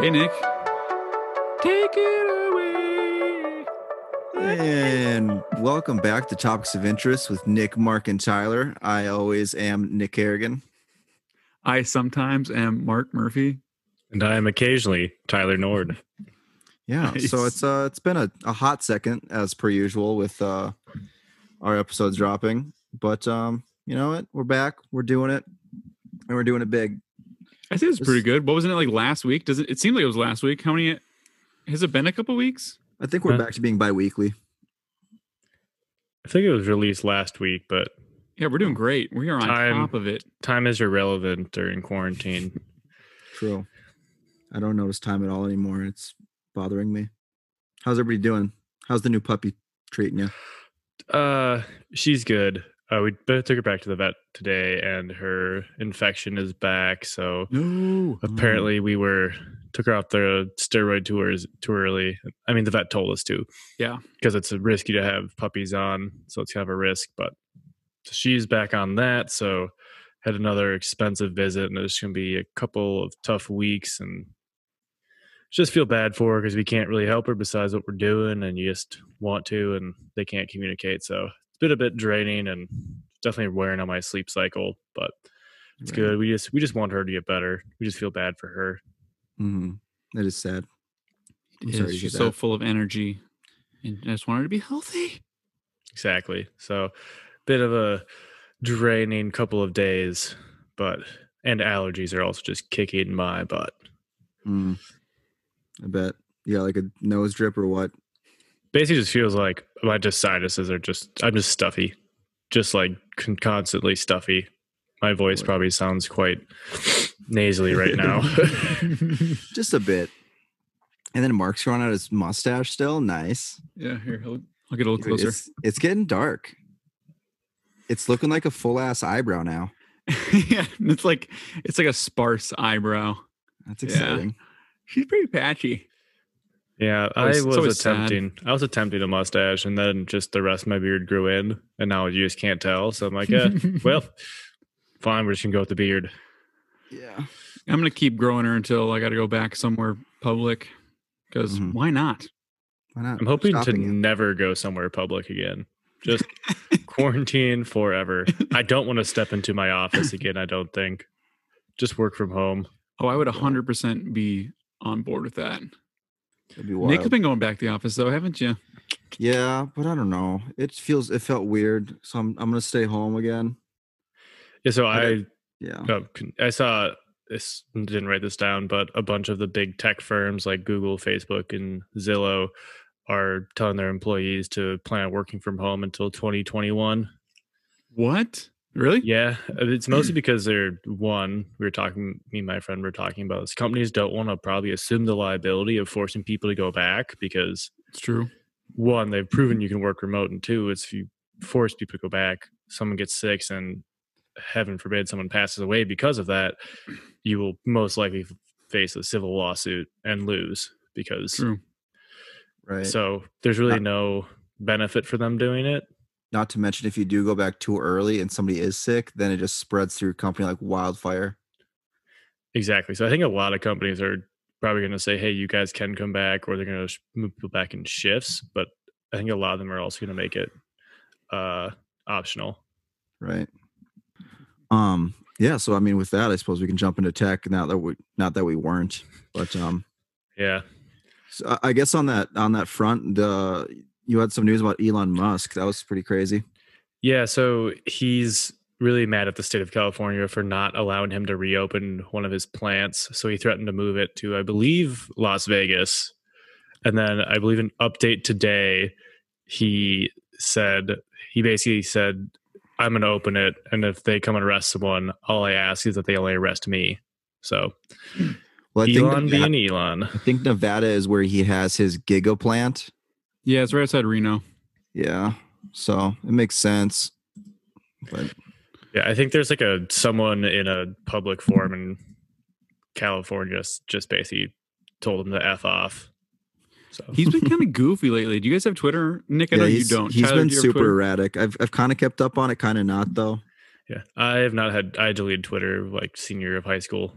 Hey, Nick. Take it away. And welcome back to Topics of Interest with Nick, Mark, and Tyler. I always am Nick Kerrigan. I sometimes am Mark Murphy. And I am occasionally Tyler Nord. Yeah, so it's uh it's been a, a hot second as per usual with uh our episodes dropping. But um, you know what? We're back, we're doing it, and we're doing it big. I think it's pretty good. What wasn't it like last week? Does it? It seemed like it was last week. How many? Has it been a couple weeks? I think we're Huh? back to being bi-weekly. I think it was released last week, but Yeah, we're doing great. We are on Time. top of it. time is irrelevant during quarantine. True. I don't notice time at all anymore. It's bothering me. How's everybody doing? How's the new puppy treating you? Uh, she's good. Uh, we took her back to the vet today, and her infection is back. So No. apparently, we were took her off the steroid tours too early. I mean, the vet told us to. Yeah. because it's risky to have puppies on, so it's kind of a risk. But so she's back on that, so had another expensive visit, and there's going to be a couple of tough weeks, and just feel bad for her because we can't really help her besides what we're doing, and you just want to, and they can't communicate. So been a bit draining and definitely wearing on my sleep cycle, but it's Right. good. We just we just want her to get better. We just feel bad for her. Mm-hmm. That is sad. I'm Yeah, sorry she's so full of energy, and I just want her to be healthy. Exactly. So, bit of a draining couple of days, but and allergies are also just kicking my butt. Mm. I bet. Yeah, like a nose drip or what? Basically, just feels like my just sinuses are just I'm just stuffy, just like con- constantly stuffy. My voice probably sounds quite nasally right now. Just a bit. And then Mark's growing out his mustache still. Nice. yeah, here I'll, I'll get a little Dude, closer. It's, it's getting dark. It's looking like a full ass eyebrow now. yeah, it's like it's like a sparse eyebrow. That's Yeah. exciting. She's pretty patchy. Yeah, always- I was always sad. attempting. I was attempting a mustache, and then just the rest of my beard grew in, and now you just can't tell. So I'm like, yeah, well, fine. We're just gonna go with the beard. Yeah. I'm gonna keep growing her until I got to go back somewhere public. Because Mhm. why not? Why not? I'm hoping to Stopping you. never go somewhere public again. Just quarantine forever. I don't want to step into my office again. I don't think. Just work from home. Oh, I would 100 percent be on board with that. That'd Nick has wild. been going back to the office though, haven't you? Yeah, but I don't know. It feels it felt weird. So I'm I'm gonna stay home again. Yeah, so I I Yeah. uh, I saw this didn't write this down, but a bunch of the big tech firms like Google, Facebook, and Zillow are telling their employees to plan on working from home until 2021. What? Really? Yeah, uh, it's mostly because they're one. We were talking. Me and my friend were talking about this. Companies don't want to probably assume the liability of forcing people to go back because It's true. one, they've proven you can work remote, and two, it's if you force people to go back, someone gets sick, and heaven forbid someone passes away because of that, you will most likely face a civil lawsuit and lose because. True. Right. So there's really Not- no benefit for them doing it. Not to mention if you do go back too early and somebody is sick, then it just spreads through your company like wildfire. Exactly. So I think a lot of companies are probably going to say, "Hey, you guys can come back," or they're going to move people back in shifts. But I think a lot of them are also going to make it uh, optional. Right. Um, yeah, so I mean with that, I suppose we can jump into tech Not that we not that we weren't. But um Yeah. so I- I guess on that on that front, the you had some news about Elon Musk. That was pretty crazy. Yeah. So he's really mad at the state of California for not allowing him to reopen one of his plants. So he threatened to move it to, I believe, Las Vegas. And then I believe an update today, he said, he basically said, I'm going to open it. And if they come and arrest someone, all I ask is that they only arrest me. So Well, I Elon think Nevada, being Elon. I think Nevada is where he has his giga plant. Yeah, it's right outside Reno. Yeah. So it makes sense. But Yeah, I think there's like a someone in a public forum in California s- just basically told him to f off. So He's been kind of goofy lately. Do you guys have Twitter? Nick, I know you don't. He's Tyler, been do super Twitter? erratic. I've I've kind of kept up on it, kind of not though. yeah, I have not had. I deleted Twitter like senior of high school.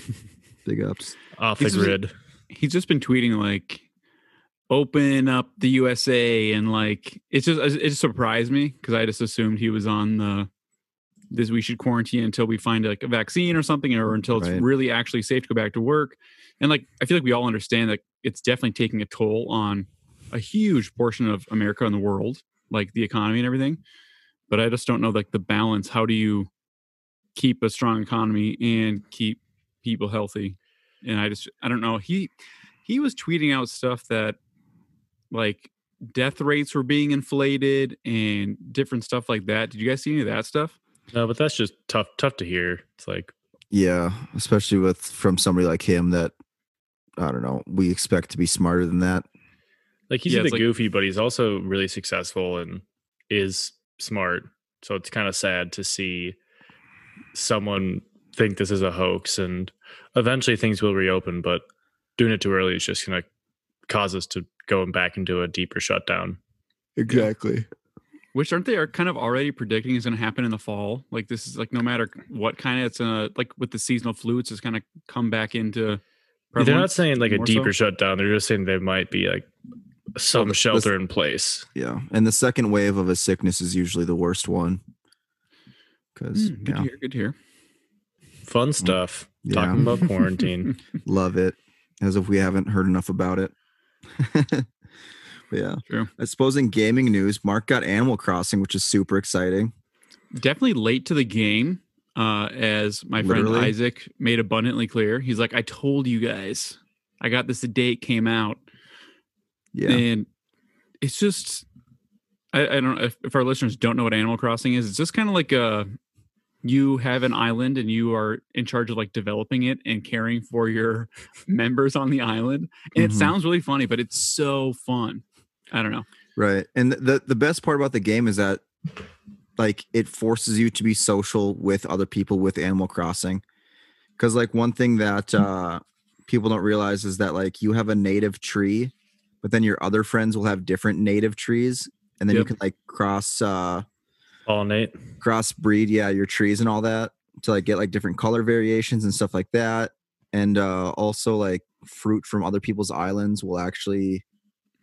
Big ups. Off the This is a- grid. He's just been tweeting like, "Open up the USA," and like it's just it just uh, surprised me because I just assumed he was on the this we should quarantine until we find like a vaccine or something, or until it's Right. really actually safe to go back to work. And like I feel like we all understand that it's definitely taking a toll on a huge portion of America and the world, like the economy and everything. But I just don't know like the balance. How do you keep a strong economy and keep people healthy? And I just I don't know. He he was tweeting out stuff that like death rates were being inflated and different stuff like that. Did you guys see any of that stuff? No, but that's just tough. Tough to hear. It's like Yeah, especially with from somebody like him that I don't know. We expect to be smarter than that. like he's Yeah, a it's bit like- goofy, but he's also really successful and is smart. So it's kind of sad to see someone think this is a hoax, and eventually things will reopen. But doing it too early is just going to cause us to go back into a deeper shutdown. Exactly. Which aren't they are kind of already predicting is going to happen in the fall? Like this is like no matter what kind of it's uh like with the seasonal flu, it's just going to come back into. They're not saying like a more so? deeper shutdown. They're just saying there might be like some the- shelter in place. Yeah, and the second wave of a sickness is usually the worst one. Because Mm, good yeah, to hear. Good to hear. Fun stuff. Yeah. Talking about quarantine. love it. As if we haven't heard enough about it. Yeah, True. I suppose in gaming news, Mark got Animal Crossing, which is super exciting. Definitely late to the game, uh, as my friend Literally? Isaac made abundantly clear. He's like, "I told you guys, I got this the day it came out." Yeah, and it's just I, I don't know if, if our listeners don't know what Animal Crossing is. It's just kind of like a you have an island and you are in charge of like developing it and caring for your members on the island. And Mhm. it sounds really funny, but it's so fun. I don't know. right. And the the best part about the game is that like it forces you to be social with other people with Animal Crossing. Because like one thing that uh people don't realize is that like you have a native tree, but then your other friends will have different native trees, and then Yep. you can like cross uh Pollinate. crossbreed yeah your trees and all that to like get like different color variations and stuff like that and uh also like fruit from other people's islands will actually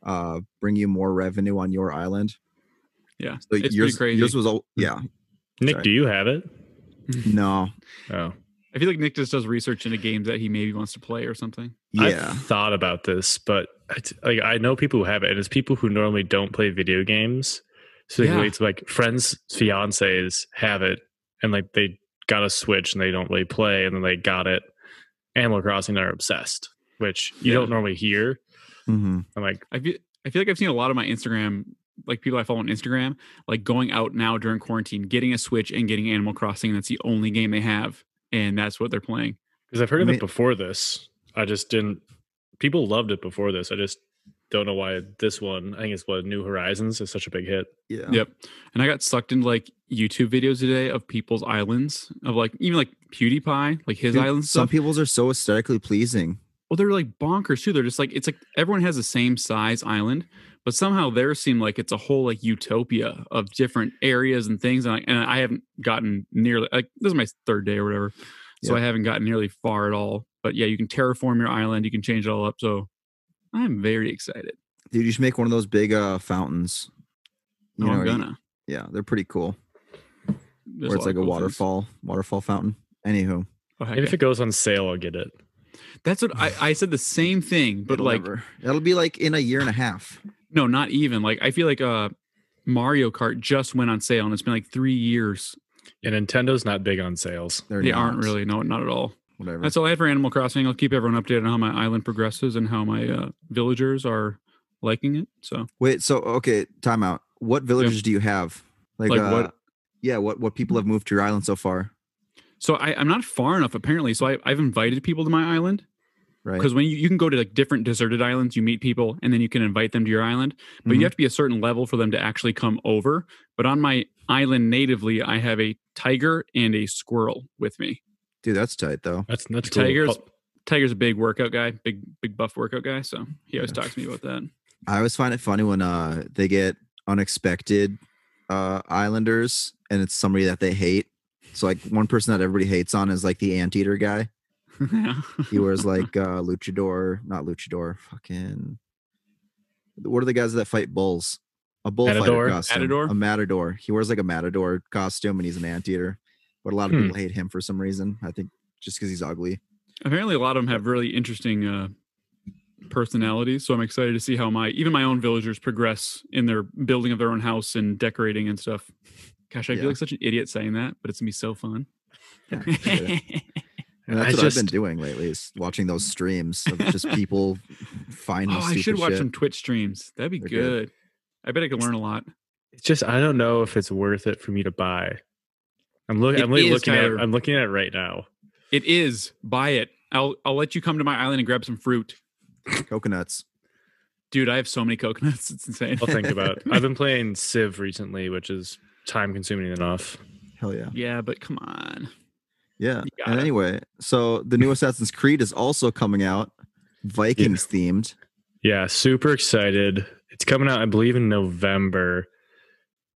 uh bring you more revenue on your island Yeah. so it's yours, pretty crazy. yours was all yeah Nick, Sorry. do you have it? no Oh. I feel like Nick just does research into games that he maybe wants to play or something. yeah I've thought about this, but it's, like I know people who have it, and it's people who normally don't play video games. So Yeah. it's like friends' fiancés have it, and like they got a Switch and they don't really play, and then they got it. Animal Crossing, they're obsessed, which you Yeah. don't normally hear. hmm I'm like, I feel I feel like I've seen a lot of my Instagram, like people I follow on Instagram, like going out now during quarantine, getting a Switch and getting Animal Crossing. And that's the only game they have, and that's what they're playing. because I've heard of Ma- it before this. I just didn't. People loved it before this. I just don't know why this one. I think it's what New Horizons is such a big hit. yeah Yep. And I got sucked into like YouTube videos today of people's islands of like even like PewDiePie, like his Dude, island some stuff. people's are so aesthetically pleasing well, they're like bonkers too. They're just like it's like everyone has the same size island, but somehow theirs seem like it's a whole like utopia of different areas and things. And I, and I haven't gotten nearly like this is my third day or whatever, so Yeah. I haven't gotten nearly far at all. But yeah, you can terraform your island, you can change it all up. So I'm very excited. dude you should make one of those big uh fountains Oh, You I'm know, gonna. yeah they're pretty cool There's where it's lot like of a cool things. waterfall waterfall fountain anywho Oh, heck Maybe yeah. if it goes on sale, I'll get it. That's what I, I said the same thing, but It'll like never- that'll be like in a year and a half no, not even. Like I feel like uh Mario Kart just went on sale and it's been like three years. And Nintendo's not big on sales. They're they aren't not. really, no, not at all. Whatever That's all I have for Animal Crossing. I'll keep everyone updated on how my island progresses and how my uh, villagers are liking it. So Wait, so okay, time out. What villages do you have? Like, Like uh, what? Yeah, what what people have moved to your island so far? so I, I'm not far enough apparently. So I, I've invited people to my island Right. because when you, you can go to like different deserted islands, you meet people and then you can invite them to your island. But Mhm. you have to be a certain level for them to actually come over. But on my island natively, I have a tiger and a squirrel with me. Dude, that's tight though. That's that's cool. Tigers, Tiger's a big workout guy, big big buff workout guy. So he always Yeah. talks to me about that. I always find it funny when uh they get unexpected uh islanders and it's somebody that they hate. So like one person that everybody hates on is like the anteater guy. yeah. He wears like uh luchador, not luchador, fucking what are the guys that fight bulls? A bullfighter Matador? costume. Matador? A matador. He wears like a matador costume and he's an anteater. But a lot of Hmm. people hate him for some reason. I think just because he's ugly. Apparently, a lot of them have really interesting uh, personalities. So I'm excited to see how my even my own villagers progress in their building of their own house and decorating and stuff. Gosh, I Yeah. feel like such an idiot saying that, but it's gonna be so fun. Yeah, I get it. I that's what I've been doing lately is watching those streams of just people finding oh, I should watch shit. some Twitch streams. That'd be good. good. I bet I could learn a lot. It's just I don't know if it's worth it for me to buy. I'm looking. I'm like is, looking Tyler. at. I'm looking at it right now. It is. Buy it. I'll I'll let you come to my island and grab some fruit. Coconuts. Dude, I have so many coconuts. It's insane. I'll think about. it. I've been playing Civ recently, which is time consuming enough. Hell yeah. yeah, but come on. Yeah. And anyway, so the new Assassin's Creed is also coming out, Vikings themed. Yeah, super excited. It's coming out, I believe, in November.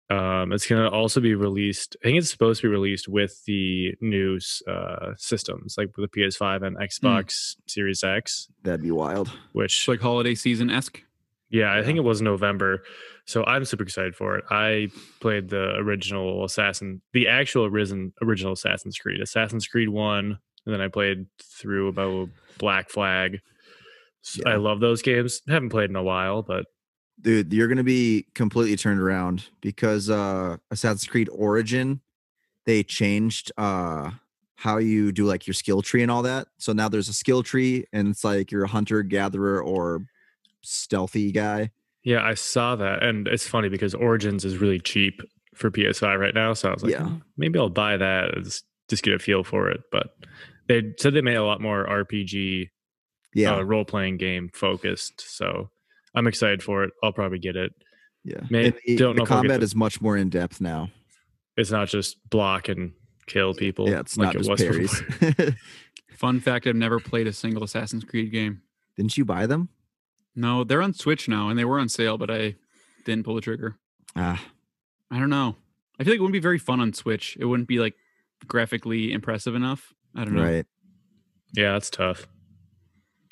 Um, it's gonna also be released. I think it's supposed to be released with the new uh, systems, like the PS5 and Xbox Series X. That'd be wild. Which, It's like holiday season esque. yeah, I think it was November. So I'm super excited for it. I played the original Assassin, the actual original original Assassin's Creed, Assassin's Creed One, and then I played through about Black Flag. S- I Yeah. love those games. Haven't played in a while, but Dude, you're gonna be completely turned around because uh Assassin's Creed Origin, they changed uh how you do like your skill tree and all that. So now there's a skill tree and it's like you're a hunter, gatherer, or stealthy guy. Yeah, I saw that, and it's funny because Origins is really cheap for PS5 right now. So I was like, Yeah. "Oh, maybe I'll buy that just, just get a feel for it. But they said they made a lot more RPG Yeah. uh, role playing game focused. So I'm excited for it. I'll probably get it. yeah. may- And the, don't the know if combat is much more in depth now. It's not just block and kill people. Yeah, it's like not it just was parries. before. Fun fact: I've never played a single Assassin's Creed game. Didn't you buy them? No, they're on Switch now, and they were on sale, but I didn't pull the trigger. Ah, I don't know. I feel like it wouldn't be very fun on Switch. It wouldn't be like graphically impressive enough. I don't know. right. Yeah, that's tough.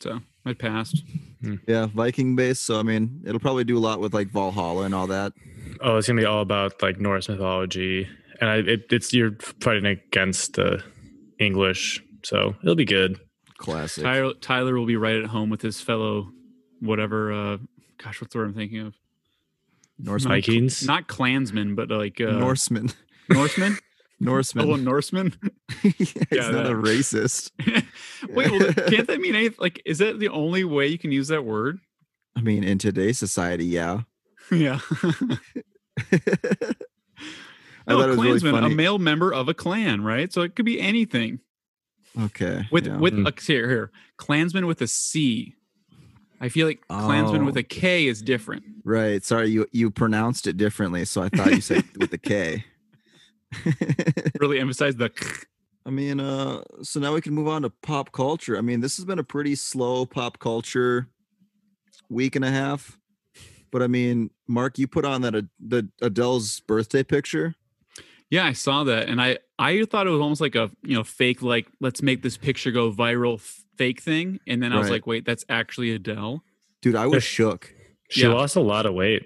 So I passed. Yeah, Viking base. So I mean, it'll probably do a lot with like Valhalla and all that. Oh, it's gonna be all about like Norse mythology, and I, it, it's you're fighting against the English, so it'll be good. Classic. Tyler, Tyler will be right at home with his fellow, whatever. uh Gosh, what's the word I'm thinking of? Norseman. Not- Vikings. Not clansmen, but like uh, Norseman. Norsemen. Norseman. Oh, Norsemen. He's Yeah, not a racist. Wait, well, can't that mean anything? Like, is that the only way you can use that word? I mean, in today's society, yeah. yeah. I no, thought it a was really Klansman, a male member of a clan, right? So it could be anything. okay. With yeah. with Mm. a here here, Klansman with a C. I feel like Klansman with Oh. a K is different. right. Sorry, you you pronounced it differently, so I thought you said with the K. Really emphasize the. I mean, uh, so now we can move on to pop culture. I mean, this has been a pretty slow pop culture week and a half. But I mean, Mark, you put on that Ad- the Adele's birthday picture. Yeah, I saw that, and I I thought it was almost like a you know fake like let's make this picture go viral f- fake thing, and then I was Right. like, wait, that's actually Adele. Dude, I was shook. She Yeah. lost a lot of weight.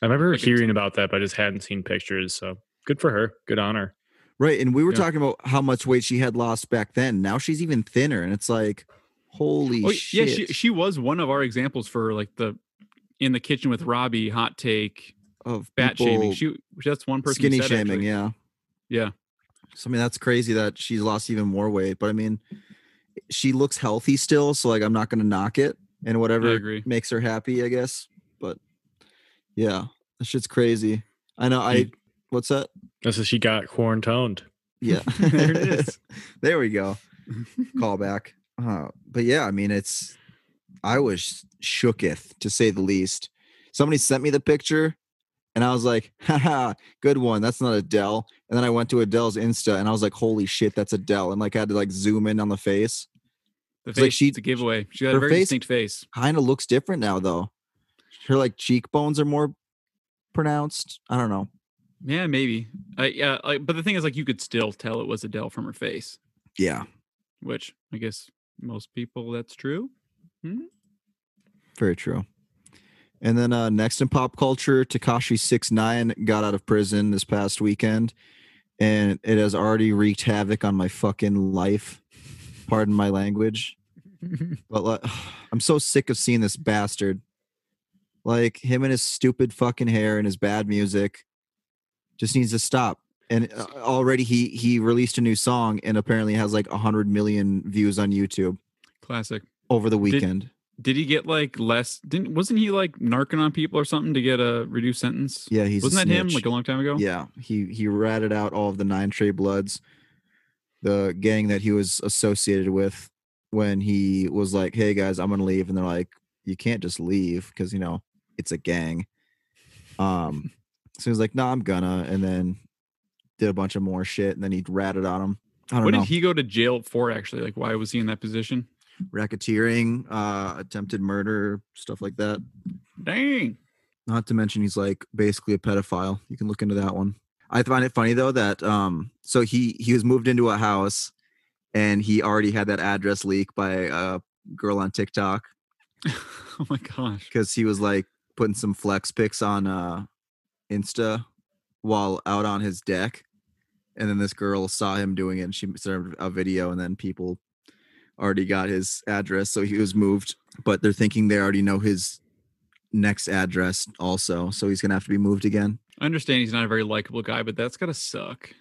I remember Like it's- hearing about that, but I just hadn't seen pictures. So good for her. Good on her. Right. And we were Yeah. talking about how much weight she had lost back then. Now she's even thinner. And it's like, holy Oh shit. yeah, she she was one of our examples for like the in the kitchen with Robbie hot take of bat shaming. She that's one person skinny said, shaming. actually. Yeah. yeah. So I mean, that's crazy that she's lost even more weight. But I mean, she looks healthy still. So like, I'm not going to knock it and whatever agree. makes her happy, I guess. But yeah, that shit's crazy. I know. I, what's that? This is she got quarantined. Yeah. There it is. there we go. Call back. Uh, but yeah, I mean, it's, I was shooketh to say the least. Somebody sent me the picture and I was like, haha, good one. That's not Adele. And then I went to Adele's Insta and I was like, holy shit, that's Adele. And like, I had to like zoom in on the face. The It's like face, she- it's a giveaway. She got her a very face- distinct face. Kind of looks different now though. Her like cheekbones are more pronounced. I don't know. Yeah, maybe. I yeah, like, but the thing is, like, you could still tell it was Adele from her face, Yeah. which I guess most people that's true. Very true. And then uh, next in pop culture, Tekashi Six Nine got out of prison this past weekend, and it has already wreaked havoc on my fucking life. Pardon my language, but like, I'm so sick of seeing this bastard. Like him and his stupid fucking hair and his bad music, just needs to stop. And uh, already he he released a new song and apparently has like a hundred million views on YouTube Classic. over the weekend. Did he get like less? Didn't wasn't he like narking on people or something to get a reduced sentence? yeah, he's wasn't that him like a long time ago? Yeah, he he ratted out all of the Nine Trey Bloods, the gang that he was associated with when he was like, "Hey guys, I'm gonna leave," and they're like, "You can't just leave because you know it's a gang." Um, so he was like, "No, I'm gonna," and then did a bunch of more shit, and then he ratted on him. I don't What know, did he go to jail for? Actually, like why was he in that position? racketeering, uh, attempted murder, stuff like that. Dang. Not to mention he's like basically a pedophile. You can look into that one. I find it funny though that um so he he was moved into a house and he already had that address leak by a girl on TikTok oh my gosh. because he was like putting some flex pics on uh Insta while out on his deck. And then this girl saw him doing it and she started a video and then people already got his address. So he was moved, but they're thinking they already know his next address also. So he's gonna have to be moved again. I understand he's not a very likable guy, but that's gotta suck.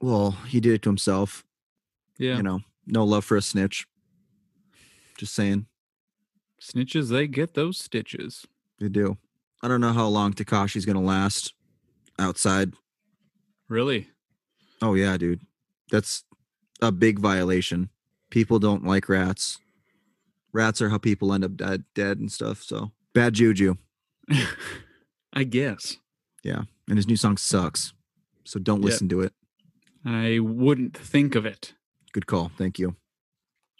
Well, he did it to himself. Yeah. You know, no love for a snitch. Just saying, Snitches, they get those stitches. they do. I don't know how long Tekashi's gonna last outside. Really? Oh yeah, dude. That's a big violation. People don't like rats. Rats are how people end up dead, dead and stuff. So bad juju. I guess. Yeah, and his new song sucks. So don't Yeah. listen to it. I wouldn't think of it. Good call. Thank you.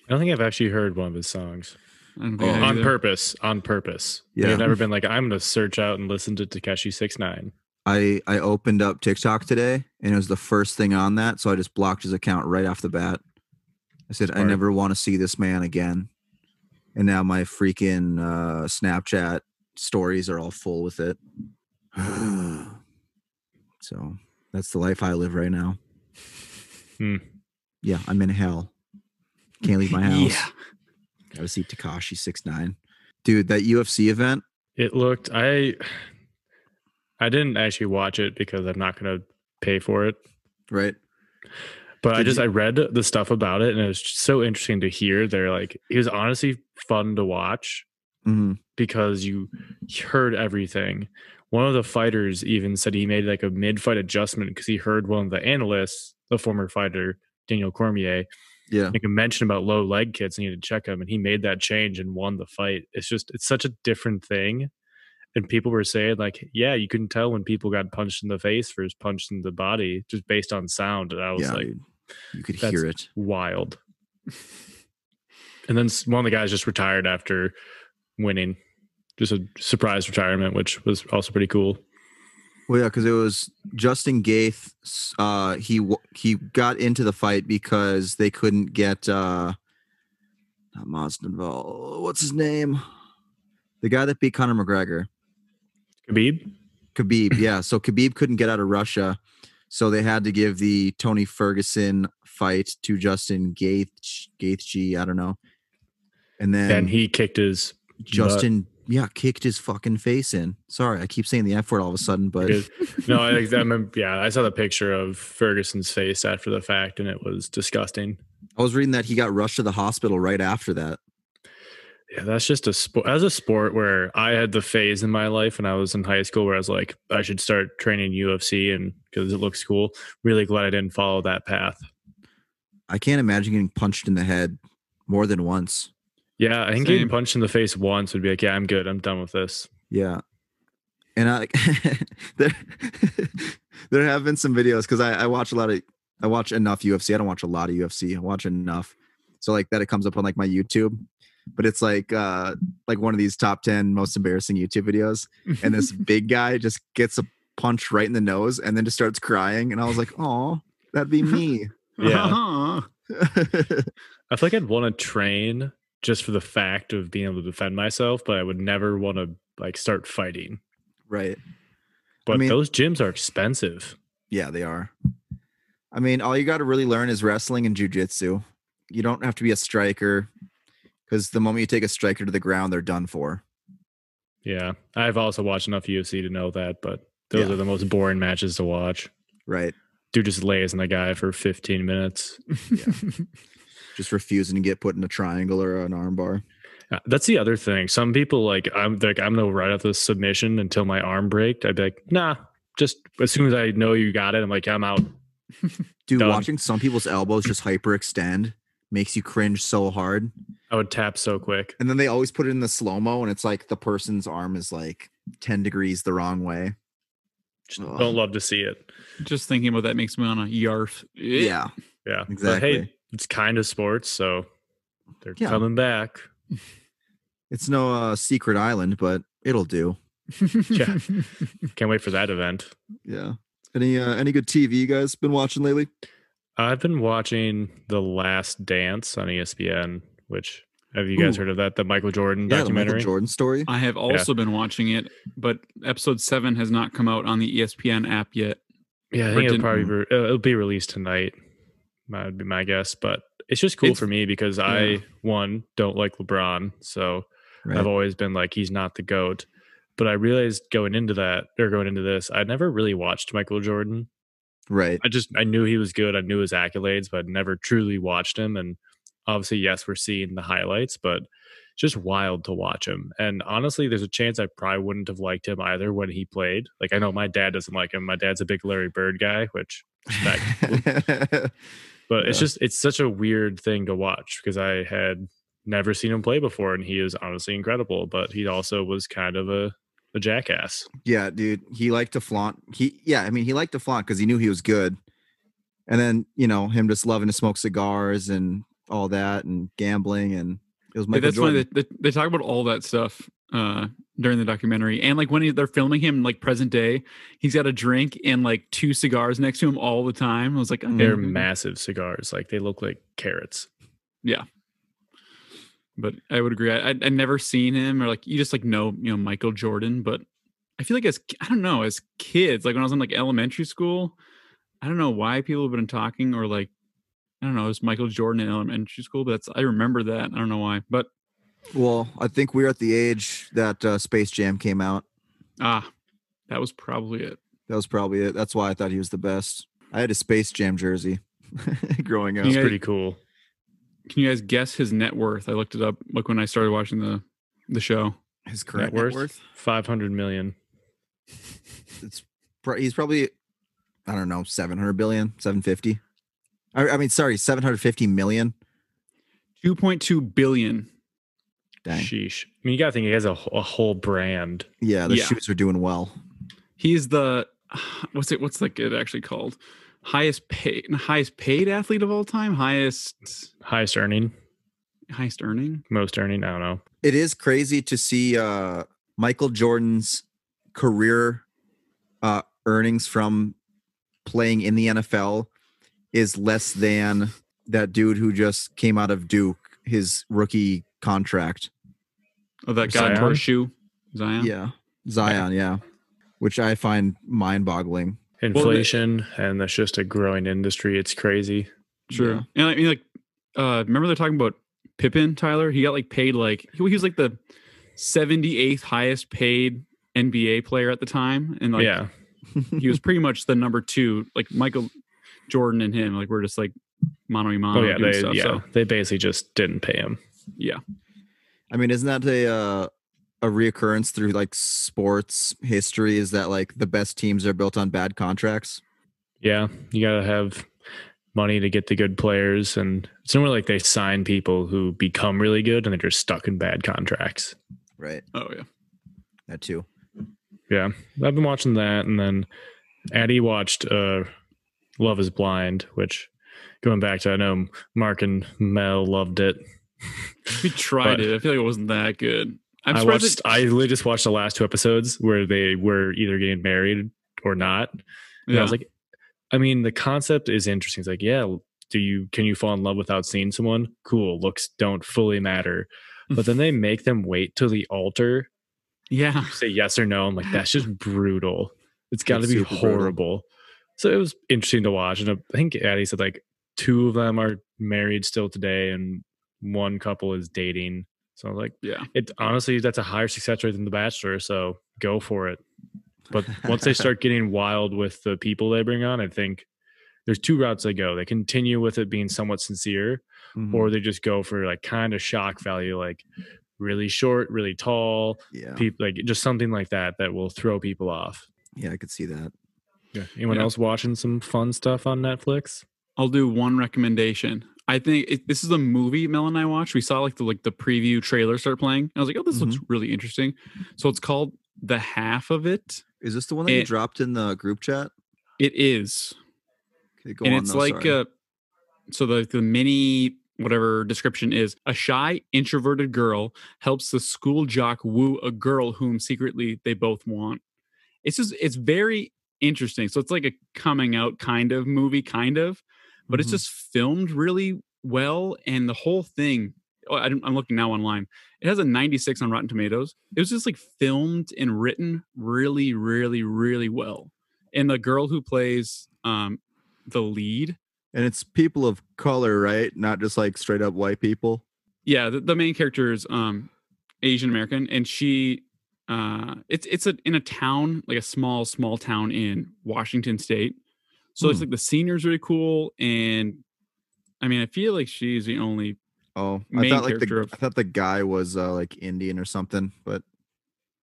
I don't think I've actually heard one of his songs I don't think I Oh, on either. purpose. On purpose. Yeah, Yeah. I've never been like I'm gonna search out and listen to Tekashi Six Nine. I I opened up TikTok today and it was the first thing on that, so I just blocked his account right off the bat. I said I never want to see this man again. And now my freaking uh, Snapchat stories are all full with it. so that's the life I live right now. Hmm. Yeah, I'm in hell. Can't leave my house. Yeah. Gotta see Tekashi six nine. Dude, that UFC event. It looked I I didn't actually watch it because I'm not gonna pay for it. Right. But I just you- I read the stuff about it and it was just so interesting to hear. They're like it was honestly fun to watch hmm because you heard everything. One of the fighters even said he made like a mid-fight adjustment because he heard one of the analysts, the former fighter Daniel Cormier, Yeah. make a mention about low leg kicks and he had to check him, and he made that change and won the fight. It's just it's such a different thing. And people were saying like, yeah, you couldn't tell when people got punched in the face versus punched in the body just based on sound. And I was Yeah, like. You could hear it. wild. and then one of the guys just retired after winning, just a surprise retirement, which was also pretty cool. Well, yeah, because it was Justin Gaeth. Uh, he he got into the fight because they couldn't get uh, not Masvidal. What's his name? The guy that beat Conor McGregor, Khabib, Khabib. Yeah, so Khabib couldn't get out of Russia, so they had to give the Tony Ferguson fight to Justin Gaeth. Gaethje, I don't know. And then and he kicked his. Justin, yeah, kicked his fucking face in. Sorry, I keep saying the F word all of a sudden, but no, I, I remember. Yeah, I saw the picture of Ferguson's face after the fact, and it was disgusting. I was reading that he got rushed to the hospital right after that. Yeah, that's just a sport. As a sport where I had the phase in my life when I was in high school, where I was like, I should start training UFC, and because it looks cool. Really glad I didn't follow that path. I can't imagine getting punched in the head more than once. Yeah, I think getting punched in the face once would be like, yeah, I'm good. I'm done with this. Yeah. And I there there have been some videos because I, I watch a lot of I watch enough UFC. I don't watch a lot of UFC. I watch enough. So like that it comes up on like my YouTube. But it's like uh like one of these top 10 most embarrassing YouTube videos. And this big guy just gets a punch right in the nose and then just starts crying. And I was like, oh, that'd be me. Yeah. I feel like I'd want to train just for the fact of being able to defend myself, but I would never want to like start fighting. Right. But mean- those gyms are expensive. Yeah, they are. I mean, all you got to really learn is wrestling and jujitsu. You don't have to be a striker because the moment you take a striker to the ground, they're done for. Yeah. I've also watched enough UFC to know that, but those Yeah. are the most boring matches to watch. Right. Dude just lays on the guy for 15 minutes. Just refusing to get put in a triangle or an armbar. That's the other thing. Some people like I'm like I'm gonna ride out the submission until my arm breaks. I'd be like, nah, just as soon as I know you got it, I'm like, I'm out. Dude, Done. watching some people's elbows just hyperextend makes you cringe so hard. I would tap so quick. And then they always put it in the slow mo, and it's like the person's arm is like 10 degrees the wrong way. Just Ugh. don't love to see it. Just thinking about that makes me want to yarf. Yeah. Yeah. But Exactly. hey, it's kind of sports, so they're Yeah. coming back. It's no uh, secret island, but it'll do. Yeah. Can't wait for that event. Yeah. Any uh, any good TV you guys been watching lately? I've been watching The Last Dance on ESPN, which have you guys Ooh. heard of that? The Michael Jordan Yeah, the Michael documentary? Jordan story. I have also been watching it, but episode seven has not come out on the ESPN app yet. Yeah, I Or think it'll didn't- probably be, uh, it'll be released tonight. That'd be my guess, but it's just cool It's- for me because yeah. I one don't like LeBron, so Right. I've always been like he's not the goat. But I realized going into that or going into this, I never really watched Michael Jordan. Right. I just I knew he was good. I knew his accolades, but I'd never truly watched him. And obviously, yes, we're seeing the highlights, but it's just wild to watch him. And honestly, there's a chance I probably wouldn't have liked him either when he played. Like I know my dad doesn't like him. My dad's a big Larry Bird guy, which but it's just it's such a weird thing to watch because I had never seen him play before, and he is honestly incredible. But he also was kind of a a jackass. yeah, dude. He liked to flaunt. He yeah, I mean he liked to flaunt because he knew he was good. And then, you know, him just loving to smoke cigars and all that and gambling and it was Yeah, that's Jordan. funny. They, they, they talk about all that stuff uh, during the documentary, and like when he, they're filming him, like present day, he's got a drink and like two cigars next to him all the time. I was like, okay, They're Mhm. massive cigars, like they look like carrots. Yeah. But I would agree. I, I I never seen him or like you just like know you know Michael Jordan, but I feel like as I don't know as kids, like when I was in like elementary school, I don't know why people have been talking or like I don't know, it was Michael Jordan in elementary school, but that's I remember that. I don't know why, but well, I think we are at the age that uh, Space Jam came out. ah, that was probably it. That was probably it. That's why I thought he was the best. I had a Space Jam jersey growing up. It's Yeah. pretty cool. Can you guys guess his net worth? I looked it up like when I started watching the the show. His Net current worth five hundred million. It's pro- he's probably I don't know 700 billion, 750. I, I mean, sorry, 750 million. Two point two billion. Dang. Sheesh. I mean, you gotta think he has a, a whole brand. Yeah, the Yeah. shoes are doing well. He's the what's it? What's like it actually called? Highest paid, highest paid athlete of all time. Highest, Highest earning, highest earning. most earning. I don't know. It is crazy to see uh Michael Jordan's career uh earnings from playing in the NFL is less than that dude who just came out of Duke his rookie contract. Oh, that guy Zion? tore. Zion. Yeah. Zion, yeah. Which I find mind-boggling. the- Inflation, and that's just a growing industry. It's crazy. Sure. Yeah. And I mean, like, uh, remember they're talking about Pippen, Tyler? He got like paid like he was like the 78th highest paid NBA player at the time, and like yeah, he was pretty much the number two. Like Michael Jordan and him, like we're just like mano a mano oh yeah, they stuff. yeah So they basically just didn't pay him. yeah, I mean, isn't that a uh, a reoccurrence through like sports history? Is that like the best teams are built on bad contracts? Yeah, you gotta have money to get the good players, and it's normally like they sign people who become really good, and they're just stuck in bad contracts. Right. oh yeah. That too. Yeah, I've been watching that, and then Addie watched uh, Love Is Blind, which going back to I know Mark and Mel loved it. We tried it. I feel like it wasn't that good. I'm I watched. it- I literally just watched the last two episodes where they were either getting married or not. And I was like, I mean, the concept is interesting. It's like, yeah, do you can you fall in love without seeing someone? Cool, looks don't fully matter. Mm. But then they make them wait till the altar Yeah. say yes or no. I'm like, that's just brutal. It's got to be horrible. brutal. So it was interesting to watch. And I think Addie said like two of them are married still today, and one couple is dating. So I was like, Yeah. it honestly, that's a higher success rate than The Bachelor. So go for it. But once they start getting wild with the people they bring on, I think there's two routes they go. They continue with it being somewhat sincere, Mhm. or they just go for like kind of shock value, like really short, really tall, yeah, people like just something like that that will throw people off. yeah, I could see that. Yeah. Anyone Yeah. else watching some fun stuff on Netflix? I'll do one recommendation. I think it, this is a movie Mel and I watched. We saw like the like the preview trailer start playing. And I was like, oh, this looks really interesting. So it's called The Half of It. Is this the one that you dropped in the group chat? It is. Okay, go and on, it's though, like sorry. uh so the the mini whatever description is a shy introverted girl helps the school jock woo a girl whom secretly they both want it's just it's very interesting so it's like a coming out kind of movie kind of but it's Mhm. just filmed really well and the whole thing oh, I don't- i'm looking now online it has a 96 on rotten tomatoes it was just like filmed and written really really really well and the girl who plays um the lead and it's people of color, right? Not just like straight up white people. yeah the, the main character is um asian american and she uh it's it's a in a town like a small small town in washington state so it's Hmm. like the scenery's really cool and i mean i feel like she's the only Oh, I thought like the of- I thought the guy was uh, like Indian or something, but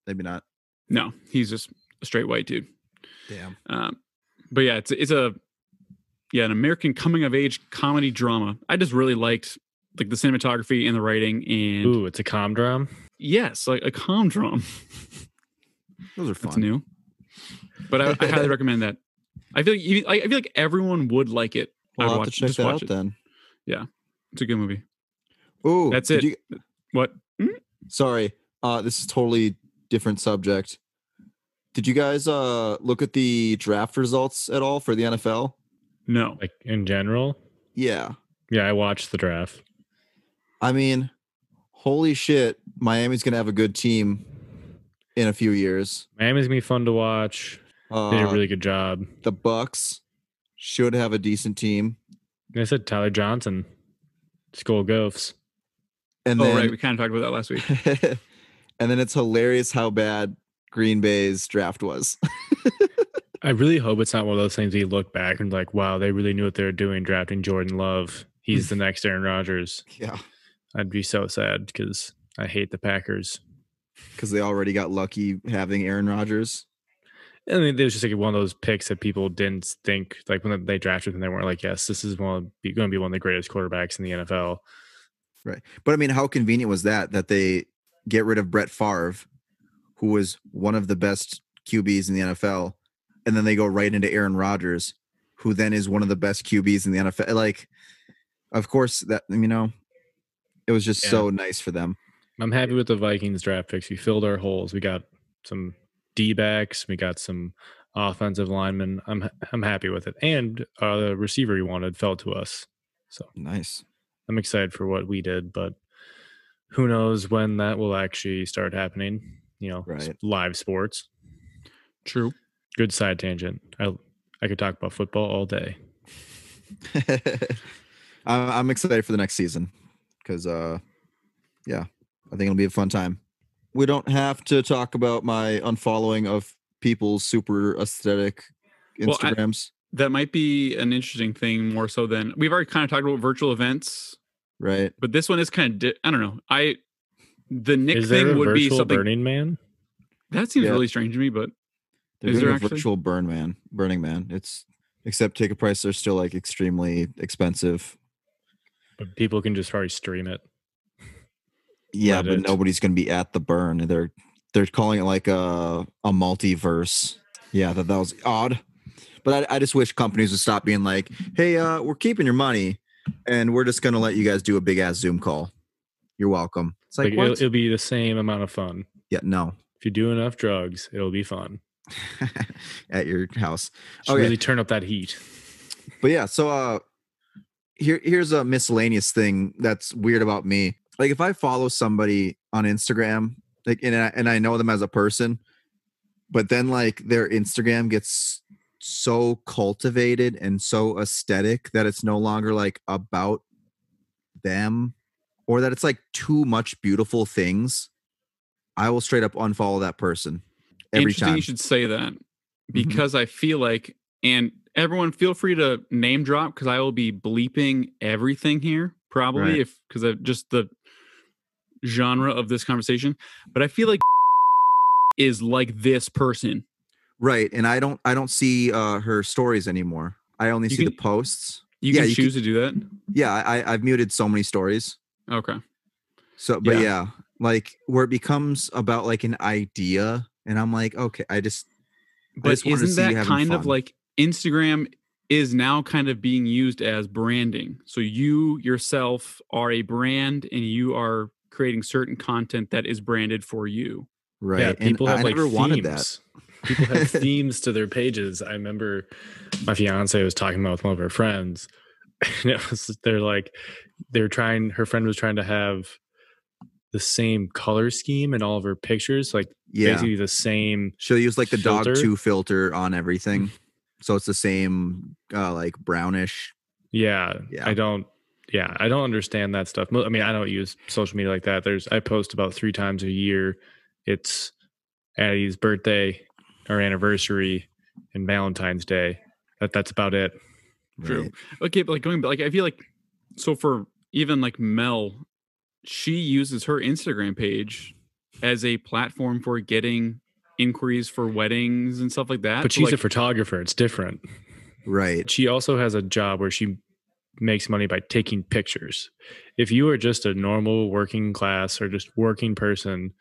maybe not. no he's just a straight white dude Damn. um but yeah it's it's a yeah an american coming of age comedy drama i just really liked like the cinematography and the writing and Ooh, it's a com drum. Yes like a com drum Those are fun. That's new. But I, I highly recommend that. I feel like even, I I feel like everyone would like it. Well, I'd I'll have watch, to check just that watch out it. then. Yeah, it's a good movie. Oh, That's it. What? sorry, uh, this is totally different subject. Did you guys uh look at the draft results at all for the NFL? No. Like in general. Yeah, Yeah, I watched the draft. I mean, holy shit, Miami's gonna have a good team in a few years. Miami's gonna be fun to watch. Uh, They did a really good job. the Bucks should have a decent team, Like I said Tyler Johnson, Skull Gophs. and oh, then right. We kind of talked about that last week. and then it's hilarious how bad Green Bay's draft was. I really hope it's not one of those things we look back and like, wow, they really knew what they were doing drafting Jordan Love. He's the next Aaron Rodgers. yeah, I'd be so sad because I hate the Packers. because they already got lucky having Aaron Rodgers. I mean, it was just like one of those picks that people didn't think like when they drafted him, they weren't like, yes, this is one going to be one of the greatest quarterbacks in the NFL. Right. But I mean, how convenient was that that they get rid of Brett Favre, who was one of the best QBs in the NFL, and then they go right into Aaron Rodgers, who then is one of the best QBs in the NFL. Like, of course, that you know, it was just Yeah. so nice for them. I'm happy with the Vikings draft picks. We filled our holes. We got some D backs. We got some offensive linemen. I'm I'm happy with it. And uh, the receiver we wanted fell to us. So Nice. I'm excited for what we did, but who knows when that will actually start happening? You know, Right. live sports. True. Good side tangent. I I could talk about football all day. I'm I'm excited for the next season because, uh, yeah, I think it'll be a fun time. We don't have to talk about my unfollowing of people's super aesthetic Well, I- Instagrams, That might be an interesting thing more so than we've already kind of talked about virtual events, right? but this one is kind of, di- I don't know. I, the Nick Is thing a would be something Burning Man? that seems Yeah. really strange to me, but They're Is there a actually? virtual burn man, Burning Man. It's except ticket prices are still like extremely expensive. But people can just probably stream it. Yeah, but nobody's gonna be at the burn. They're they're calling it like a a multiverse. Yeah, that that was odd. But I, I just wish companies would stop being like, "Hey, uh, we're keeping your money, and we're just gonna let you guys do a big ass Zoom call. You're welcome." It's like, Like, what? it'll, it'll be the same amount of fun. yeah, no, If you do enough drugs, it'll be fun. at your house. Okay. really turn up that heat. But yeah, so uh here here's a miscellaneous thing that's weird about me. Like if I follow somebody on Instagram, like and I, and I know them as a person, but then like their Instagram gets so cultivated and so aesthetic that it's no longer like about them or that it's like too much beautiful things, I will straight up unfollow that person every Interesting time. you should say that mm-hmm. because I feel like, and everyone feel free to name drop because I will be bleeping everything here probably Right. if because of just the genre of this conversation. But I feel like is like this person. Right, and I don't I don't see uh her stories anymore. I only You see the posts. You Yeah, can you can- choose to do that. Yeah, I I've muted so many stories. Okay. So, but Yeah. yeah. like where it becomes about like an idea, and I'm like, okay, I just But just wanted to isn't that kind of like Instagram is now kind of being used as branding? So you yourself are a brand and you are creating certain content that is branded for you. right. Yeah, and people have I like never themes. wanted that. People have themes to their pages. I remember my fiance was talking about with one of her friends, and it was they're like they're trying. Her friend was trying to have the same color scheme in all of her pictures, like Yeah, basically the same. she'll use like the dog two filter on everything, so it's the same uh like brownish. Yeah, Yeah. I don't. Yeah, I don't understand that stuff. I mean, I don't use social media like that. There's I post about three times a year. It's Addie's birthday, or anniversary, and Valentine's Day. That that's about it. True. Right. Okay, but like going back, like I feel like so for even like Mel, she uses her Instagram page as a platform for getting inquiries for weddings and stuff like that. But So, she's like, a photographer. It's different. Right. She also has a job where she makes money by taking pictures. If you are just a normal working class or just working person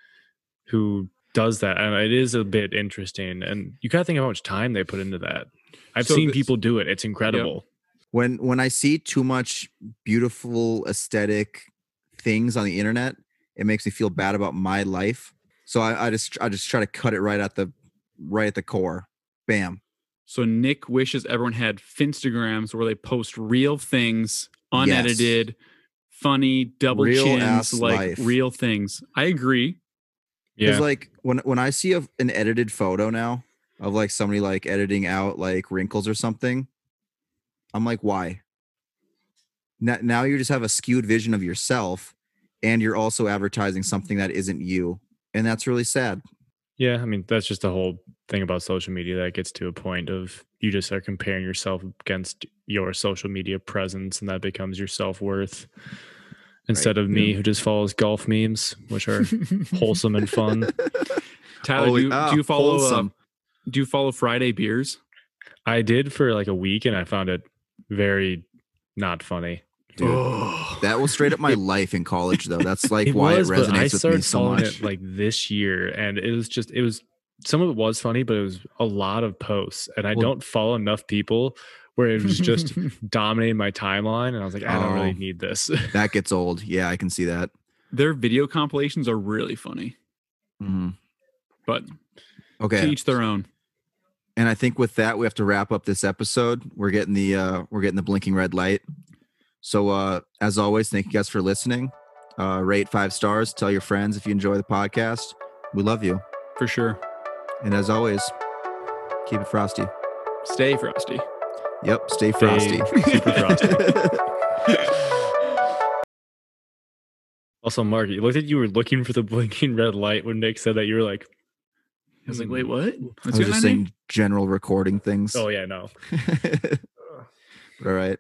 who does that, and it is a bit interesting. And you got to think of how much time they put into that. I've So seen this- people do it. It's incredible. when when I see too much beautiful aesthetic things on the internet, it makes me feel bad about my life. So I, I just I just try to cut it right at the right at the core. Bam. So Nick wishes everyone had Finstagrams where they post real things, unedited, funny, double Real chins, like life. real things. I agree. Because Yeah. like when when I see a, an edited photo now of like somebody like editing out like wrinkles or something, I'm like, why? Now, now you just have a skewed vision of yourself, and you're also advertising something that isn't you, and that's really sad. Yeah, I mean that's just the whole thing about social media that gets to a point of you just are comparing yourself against your social media presence, and that becomes your self worth. Instead of me, who just follows golf memes, which are wholesome and fun. Tyler, Oh, do, you, ah, do you follow? Uh, do you follow Friday Beers? I did for like a week, and I found it very not funny. Dude, that was straight up my life in college, though. That's like it why was, it resonates I with me started so following much. it like this year, and it was just it was some of it was funny, but it was a lot of posts, and I Well- don't follow enough people where it was just dominating my timeline, and I was like, I don't really Oh. need this. that gets old. Yeah, I can see that. Their video compilations are really funny, Mhm. but to Okay, each their own. and I think with that we have to wrap up this episode. We're getting the uh we're getting the blinking red light. So uh as always, thank you guys for listening. Uh rate five stars, tell your friends if you enjoy the podcast. We love you. For sure. And as always, keep it frosty. Stay frosty. Yep, stay Stay frosty. super frosty. Also, Mark, you looked like you were looking for the blinking red light when Nick said that. You were like, I was like, wait, what? I What's was your just name? saying general recording things. "Oh yeah, no." All right.